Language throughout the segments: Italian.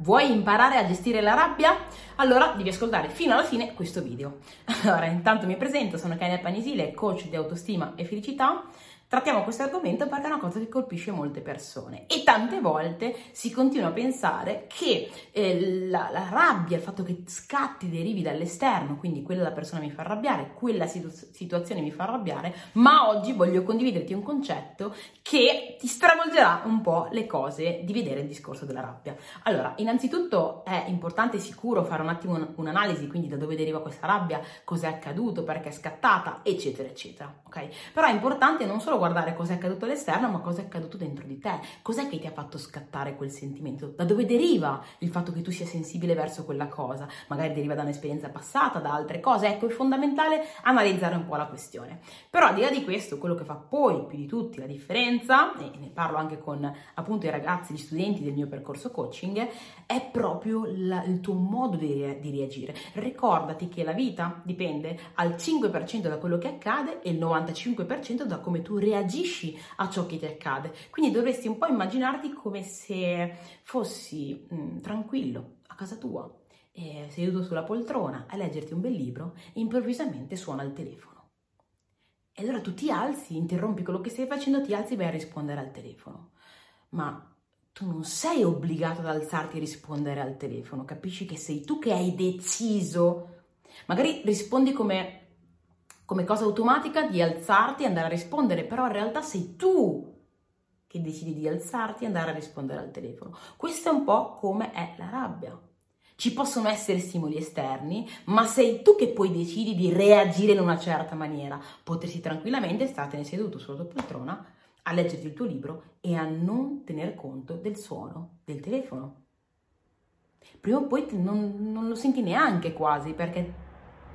Vuoi imparare a gestire la rabbia? Allora devi ascoltare fino alla fine questo video. Allora, intanto mi presento, sono Kania Panisile, coach di autostima e felicità Trattiamo questo argomento perché è una cosa che colpisce molte persone e tante volte si continua a pensare che eh, la, la, rabbia, il fatto che scatti derivi dall'esterno, quindi quella persona mi fa arrabbiare, quella situ- situazione mi fa arrabbiare, ma oggi voglio condividerti un concetto che ti stravolgerà un po' le cose di vedere il discorso della rabbia. Allora, innanzitutto è importante e sicuro fare un attimo un, un'analisi, quindi da dove deriva questa rabbia, cos'è accaduto, perché è scattata, eccetera, eccetera, ok? Però è importante non solo guardare cosa è accaduto all'esterno, ma cosa è accaduto dentro di te. Cos'è che ti ha fatto scattare quel sentimento? Da dove deriva il fatto che tu sia sensibile verso quella cosa? Magari deriva da un'esperienza passata, da altre cose. Ecco, è fondamentale analizzare un po' la questione. Però al di là di questo, quello che fa poi più di tutti la differenza, e ne parlo anche con appunto i ragazzi, gli studenti del mio percorso coaching, è proprio la, il tuo modo di, di reagire. Ricordati che la vita dipende al 5% da quello che accade e il 95% da come tu reagisci reagisci a ciò che ti accade. Quindi dovresti un po' immaginarti come se fossi mh, mm, tranquillo a casa tua, eh, seduto sulla poltrona a leggerti un bel libro e improvvisamente suona il telefono. E allora tu ti alzi, interrompi quello che stai facendo, ti alzi e vai a rispondere al telefono. Ma tu non sei obbligato ad alzarti e rispondere al telefono, capisci che sei tu che hai deciso. Magari rispondi come come cosa automatica di alzarti e andare a rispondere, però in realtà sei tu che decidi di alzarti e andare a rispondere al telefono. Questo è un po' come è la rabbia. Ci possono essere stimoli esterni, ma sei tu che poi decidi di reagire in una certa maniera. Potresti tranquillamente startene seduto sulla tua poltrona a leggerti il tuo libro e a non tener conto del suono del telefono. Prima o poi non, non lo senti neanche quasi perché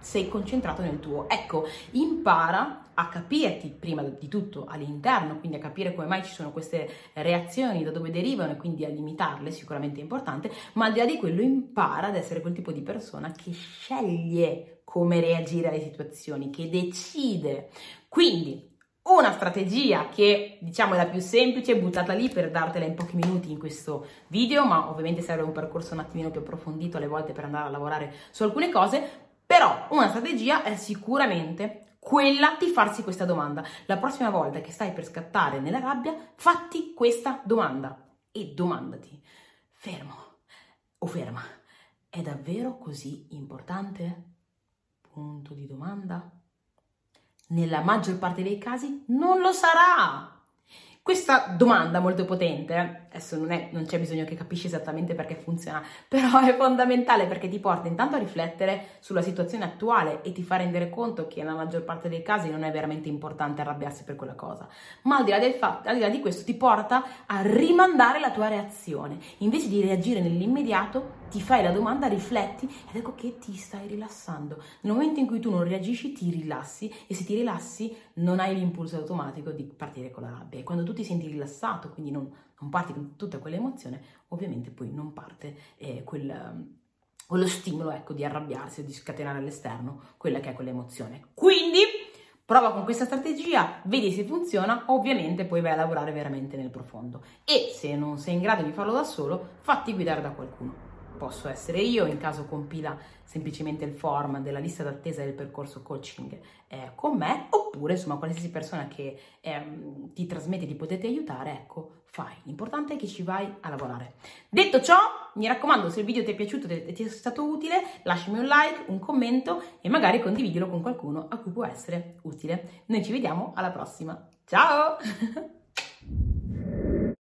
sei concentrato nel tuo. Ecco, impara a capirti prima di tutto all'interno, quindi a capire come mai ci sono queste reazioni, da dove derivano e quindi a limitarle, sicuramente è importante, ma al di là di quello impara ad essere quel tipo di persona che sceglie come reagire alle situazioni, che decide. Quindi una strategia che diciamo è la più semplice, buttata lì per dartela in pochi minuti in questo video, ma ovviamente serve un percorso un attimino più approfondito alle volte per andare a lavorare su alcune cose, però una strategia è sicuramente quella di farsi questa domanda. La prossima volta che stai per scattare nella rabbia, fatti questa domanda e domandati, fermo o ferma, è davvero così importante? Punto di domanda. Nella maggior parte dei casi non lo sarà. Questa domanda molto potente, adesso non, è, non, c'è bisogno che capisci esattamente perché funziona, però è fondamentale perché ti porta intanto a riflettere sulla situazione attuale e ti fa rendere conto che nella maggior parte dei casi non è veramente importante arrabbiarsi per quella cosa, ma al di là, del fatto, al di, là di questo ti porta a rimandare la tua reazione, invece di reagire nell'immediato ti fai la domanda, rifletti ed ecco che ti stai rilassando. Nel momento in cui tu non reagisci, ti rilassi e se ti rilassi non hai l'impulso automatico di partire con la rabbia. E quando tu ti senti rilassato, quindi non, non parti con tutta quell'emozione, ovviamente poi non parte eh, quel, quello stimolo ecco, di arrabbiarsi o di scatenare all'esterno quella che è quell'emozione. Quindi prova con questa strategia, vedi se funziona, ovviamente poi vai a lavorare veramente nel profondo. E se non sei in grado di farlo da solo, fatti guidare da qualcuno posso essere io, in caso compila semplicemente il form della lista d'attesa del percorso coaching eh, con me, oppure insomma qualsiasi persona che eh, ti trasmette di poterti aiutare, ecco, fai. L'importante è che ci vai a lavorare. Detto ciò, mi raccomando, se il video ti è piaciuto e ti è stato utile, lasciami un like, un commento e magari condividilo con qualcuno a cui può essere utile. Noi ci vediamo alla prossima. Ciao!